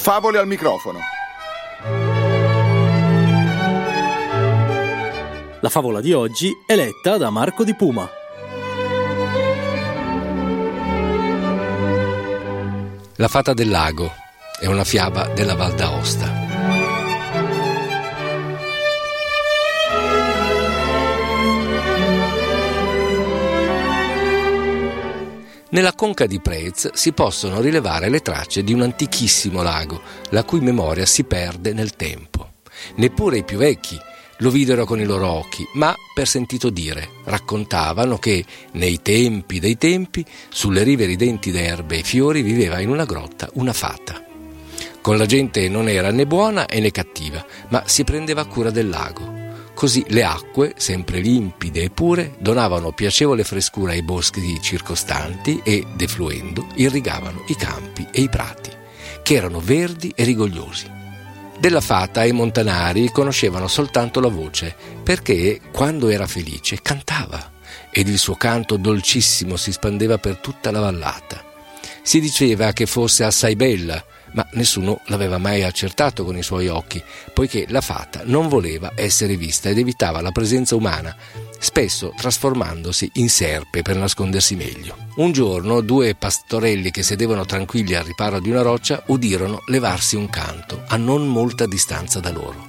Favole al microfono. La favola di oggi è letta da Marco di Puma. La fata del lago è una fiaba della Val d'Aosta. Nella conca di Prez si possono rilevare le tracce di un antichissimo lago, la cui memoria si perde nel tempo. Neppure i più vecchi lo videro con i loro occhi, ma per sentito dire. Raccontavano che nei tempi dei tempi, sulle rive ridenti d'erbe e fiori, viveva in una grotta una fata. Con la gente non era né buona né cattiva, ma si prendeva cura del lago. Così le acque, sempre limpide e pure, donavano piacevole frescura ai boschi circostanti e, defluendo, irrigavano i campi e i prati, che erano verdi e rigogliosi. Della fata i montanari conoscevano soltanto la voce, perché quando era felice cantava ed il suo canto dolcissimo si spandeva per tutta la vallata. Si diceva che fosse assai bella, ma nessuno l'aveva mai accertato con i suoi occhi, poiché la fata non voleva essere vista ed evitava la presenza umana, spesso trasformandosi in serpe per nascondersi meglio. Un giorno due pastorelli che sedevano tranquilli al riparo di una roccia udirono levarsi un canto a non molta distanza da loro.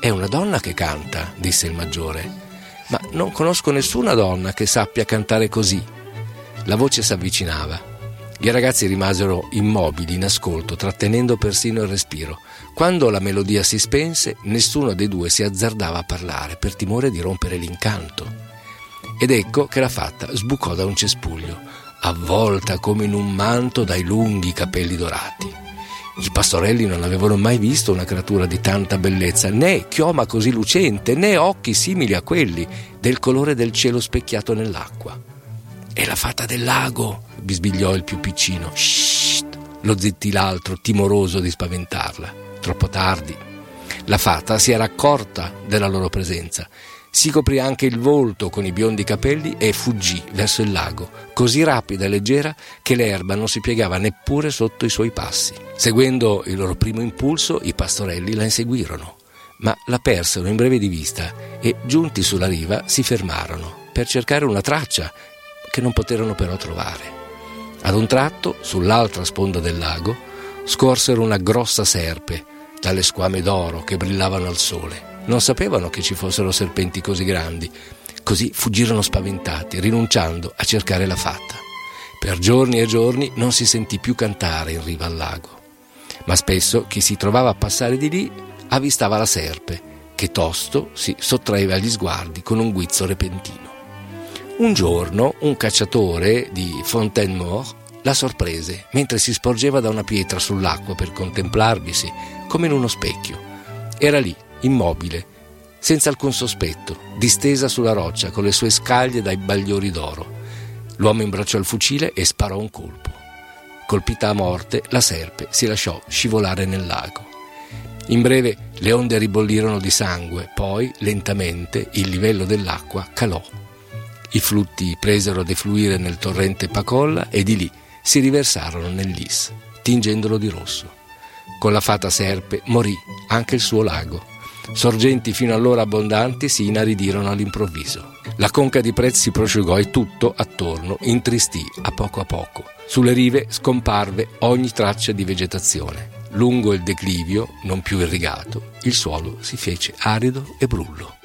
È una donna che canta, disse il maggiore, ma non conosco nessuna donna che sappia cantare così. La voce s'avvicinava i ragazzi rimasero immobili in ascolto, trattenendo persino il respiro. Quando la melodia si spense, nessuno dei due si azzardava a parlare per timore di rompere l'incanto. Ed ecco che la fatta sbucò da un cespuglio, avvolta come in un manto dai lunghi capelli dorati. I pastorelli non avevano mai visto una creatura di tanta bellezza, né chioma così lucente, né occhi simili a quelli del colore del cielo specchiato nell'acqua. È la fata del lago, bisbigliò il più piccino. Shh, lo zittì l'altro, timoroso di spaventarla. Troppo tardi. La fata si era accorta della loro presenza. Si coprì anche il volto con i biondi capelli e fuggì verso il lago, così rapida e leggera che l'erba non si piegava neppure sotto i suoi passi. Seguendo il loro primo impulso, i pastorelli la inseguirono, ma la persero in breve di vista e, giunti sulla riva, si fermarono per cercare una traccia che non poterono però trovare. Ad un tratto, sull'altra sponda del lago, scorsero una grossa serpe dalle squame d'oro che brillavano al sole. Non sapevano che ci fossero serpenti così grandi, così fuggirono spaventati, rinunciando a cercare la fata. Per giorni e giorni non si sentì più cantare in riva al lago, ma spesso chi si trovava a passare di lì avvistava la serpe, che tosto si sottraeva agli sguardi con un guizzo repentino. Un giorno un cacciatore di Fontaine-Mort la sorprese mentre si sporgeva da una pietra sull'acqua per contemplarvisi come in uno specchio. Era lì, immobile, senza alcun sospetto, distesa sulla roccia con le sue scaglie dai bagliori d'oro. L'uomo imbracciò il fucile e sparò un colpo. Colpita a morte, la serpe si lasciò scivolare nel lago. In breve le onde ribollirono di sangue, poi lentamente il livello dell'acqua calò i flutti presero a defluire nel torrente Pacolla e di lì si riversarono nell'Is, tingendolo di rosso. Con la fata serpe morì anche il suo lago. Sorgenti fino allora abbondanti si inaridirono all'improvviso. La conca di Prez si prosciugò e tutto attorno intristì a poco a poco. Sulle rive scomparve ogni traccia di vegetazione. Lungo il declivio, non più irrigato, il suolo si fece arido e brullo.